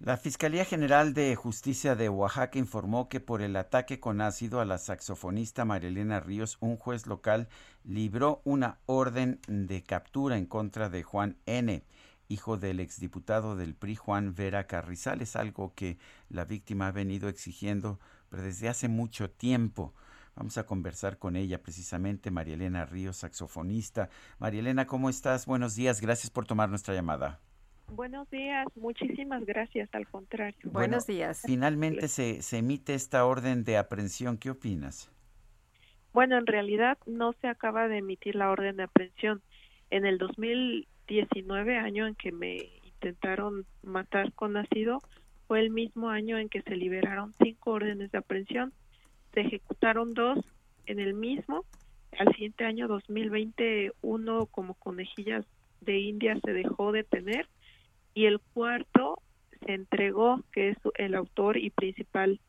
La Fiscalía General de Justicia de Oaxaca informó que por el ataque con ácido a la saxofonista Marilena Ríos, un juez local libró una orden de captura en contra de Juan N., hijo del exdiputado del PRI Juan Vera Carrizales, algo que la víctima ha venido exigiendo pero desde hace mucho tiempo. Vamos a conversar con ella precisamente, María Elena Ríos, saxofonista. María Elena, ¿cómo estás? Buenos días, gracias por tomar nuestra llamada. Buenos días, muchísimas gracias, al contrario. Buenos días. Finalmente se, se emite esta orden de aprehensión, ¿qué opinas? Bueno, en realidad no se acaba de emitir la orden de aprehensión. En el 2019, año en que me intentaron matar con ácido, fue el mismo año en que se liberaron cinco órdenes de aprehensión. Se ejecutaron dos en el mismo. Al siguiente año, 2020, uno como conejillas de India se dejó de tener y el cuarto se entregó, que es el autor y principal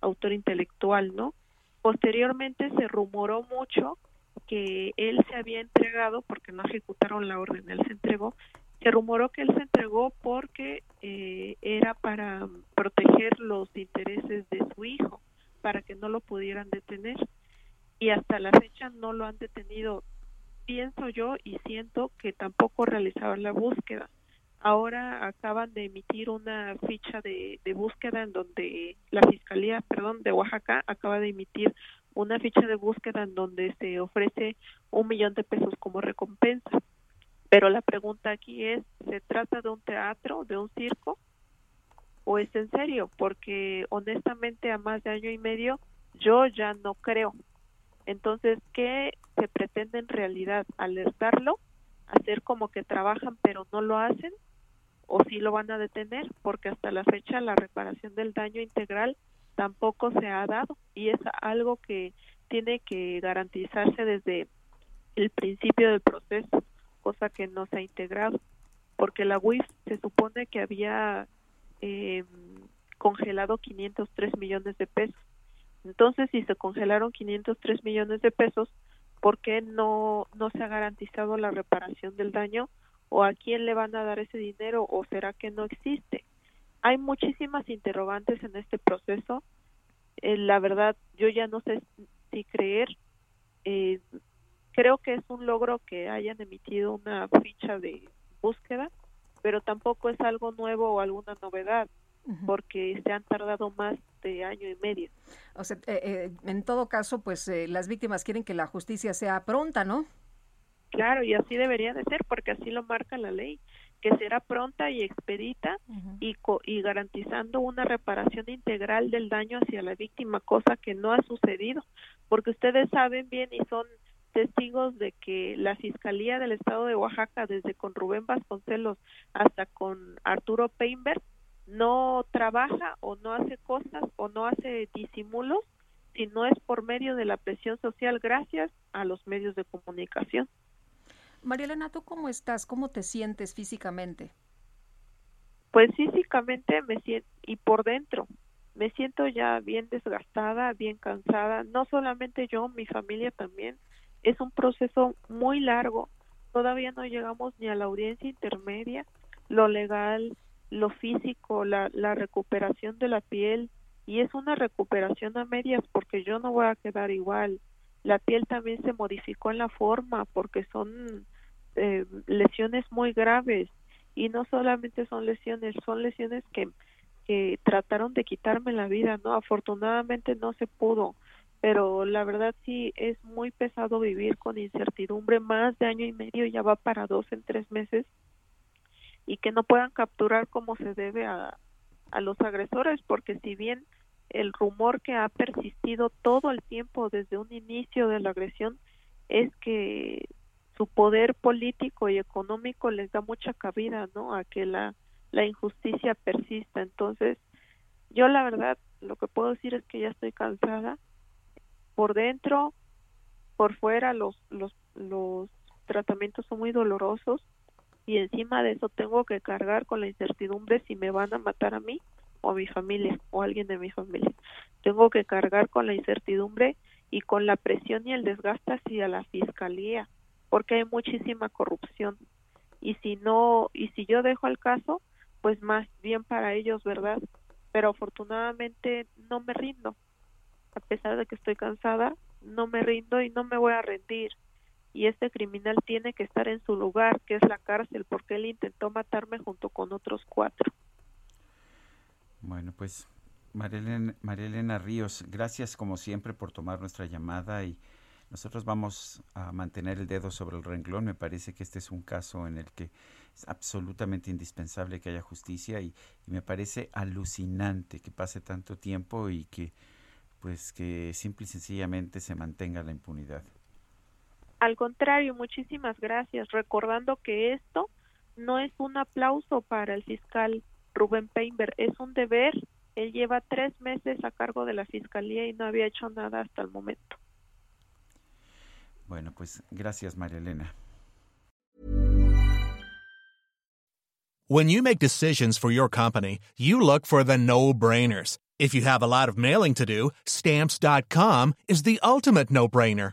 autor intelectual, ¿no? Posteriormente se rumoró mucho que él se había entregado porque no ejecutaron la orden, él se entregó se rumoró que él se entregó porque eh, era para proteger los intereses de su hijo, para que no lo pudieran detener. Y hasta la fecha no lo han detenido. Pienso yo y siento que tampoco realizaban la búsqueda. Ahora acaban de emitir una ficha de, búsqueda en donde la Fiscalía, perdón, de Oaxaca acaba de emitir una ficha de búsqueda en donde se ofrece un millón de pesos como recompensa pero la pregunta aquí es, ¿se trata de un teatro, de un circo? ¿O es en serio? Porque honestamente a más de año y medio yo ya no creo. Entonces, ¿qué se pretende en realidad? ¿Alertarlo? ¿Hacer como que trabajan pero no lo hacen? ¿O si lo van a detener? Porque hasta la fecha la reparación del daño integral tampoco se ha dado y es algo que tiene que garantizarse desde el principio del proceso cosa que no se ha integrado, porque la UIF se supone que había eh, congelado 503 millones de pesos. Entonces, si se congelaron 503 millones de pesos, ¿por qué no, no se ha garantizado la reparación del daño? ¿O a quién le van a dar ese dinero? ¿O será que no existe? Hay muchísimas interrogantes en este proceso. Eh, la verdad, yo ya no sé si creer. Eh, Creo que es un logro que hayan emitido una ficha de búsqueda, pero tampoco es algo nuevo o alguna novedad porque se han tardado más de año y medio. O sea, eh, eh, en todo caso, pues eh, las víctimas quieren que la justicia sea pronta, ¿no? Claro, y así debería de ser, porque así lo marca la ley, que será pronta y expedita y, y garantizando una reparación integral del daño hacia la víctima, cosa que no ha sucedido, porque ustedes saben bien y son testigos de que la Fiscalía del Estado de Oaxaca, desde con Rubén Vasconcelos hasta con Arturo Peinberg, no trabaja o no hace cosas o no hace disimulos si no es por medio de la presión social gracias a los medios de comunicación. María Elena, ¿tú cómo estás? ¿Cómo te sientes físicamente? Pues físicamente me siento y por dentro me siento ya bien desgastada, bien cansada, no solamente yo, mi familia también es un proceso muy largo. Todavía no llegamos ni a la audiencia intermedia, lo legal, lo físico, la, la recuperación de la piel y es una recuperación a medias porque yo no voy a quedar igual. La piel también se modificó en la forma porque son eh, lesiones muy graves y no solamente son lesiones, son lesiones que, que trataron de quitarme la vida, ¿no? Afortunadamente no se pudo pero la verdad sí es muy pesado vivir con incertidumbre más de año y medio, ya va para dos en tres meses, y que no puedan capturar como se debe a, a los agresores, porque si bien el rumor que ha persistido todo el tiempo desde un inicio de la agresión es que su poder político y económico les da mucha cabida, ¿no? A que la, la injusticia persista. Entonces, yo la verdad, lo que puedo decir es que ya estoy cansada. Por dentro, por fuera, los, los, los tratamientos son muy dolorosos y encima de eso tengo que cargar con la incertidumbre si me van a matar a mí o mi familia o alguien de mi familia. Tengo que cargar con la incertidumbre y con la presión y el desgaste hacia la fiscalía porque hay muchísima corrupción. Y si no y si yo dejo el caso pues más bien para ellos verdad pero afortunadamente no me rindo. A pesar de que estoy cansada no me rindo y no me voy a rendir. Y este criminal tiene que estar en su lugar que es la cárcel porque él intentó matarme junto con otros cuatro bueno pues María Elena Ríos gracias como siempre por tomar nuestra llamada y nosotros vamos a mantener el dedo sobre el renglón. Me parece que este es un caso en el que es absolutamente indispensable que haya justicia y, me parece alucinante que pase tanto tiempo y que pues que simple y sencillamente se mantenga la impunidad. Al contrario, muchísimas gracias. Recordando que esto no es un aplauso para el fiscal Rubén Peinberg, es un deber. Él lleva tres meses a cargo de la fiscalía y no había hecho nada hasta el momento. Bueno, pues gracias, María Elena. When you make decisions for your company, you look for the no-brainers. If you have a lot of mailing to do, stamps.com is the ultimate no-brainer.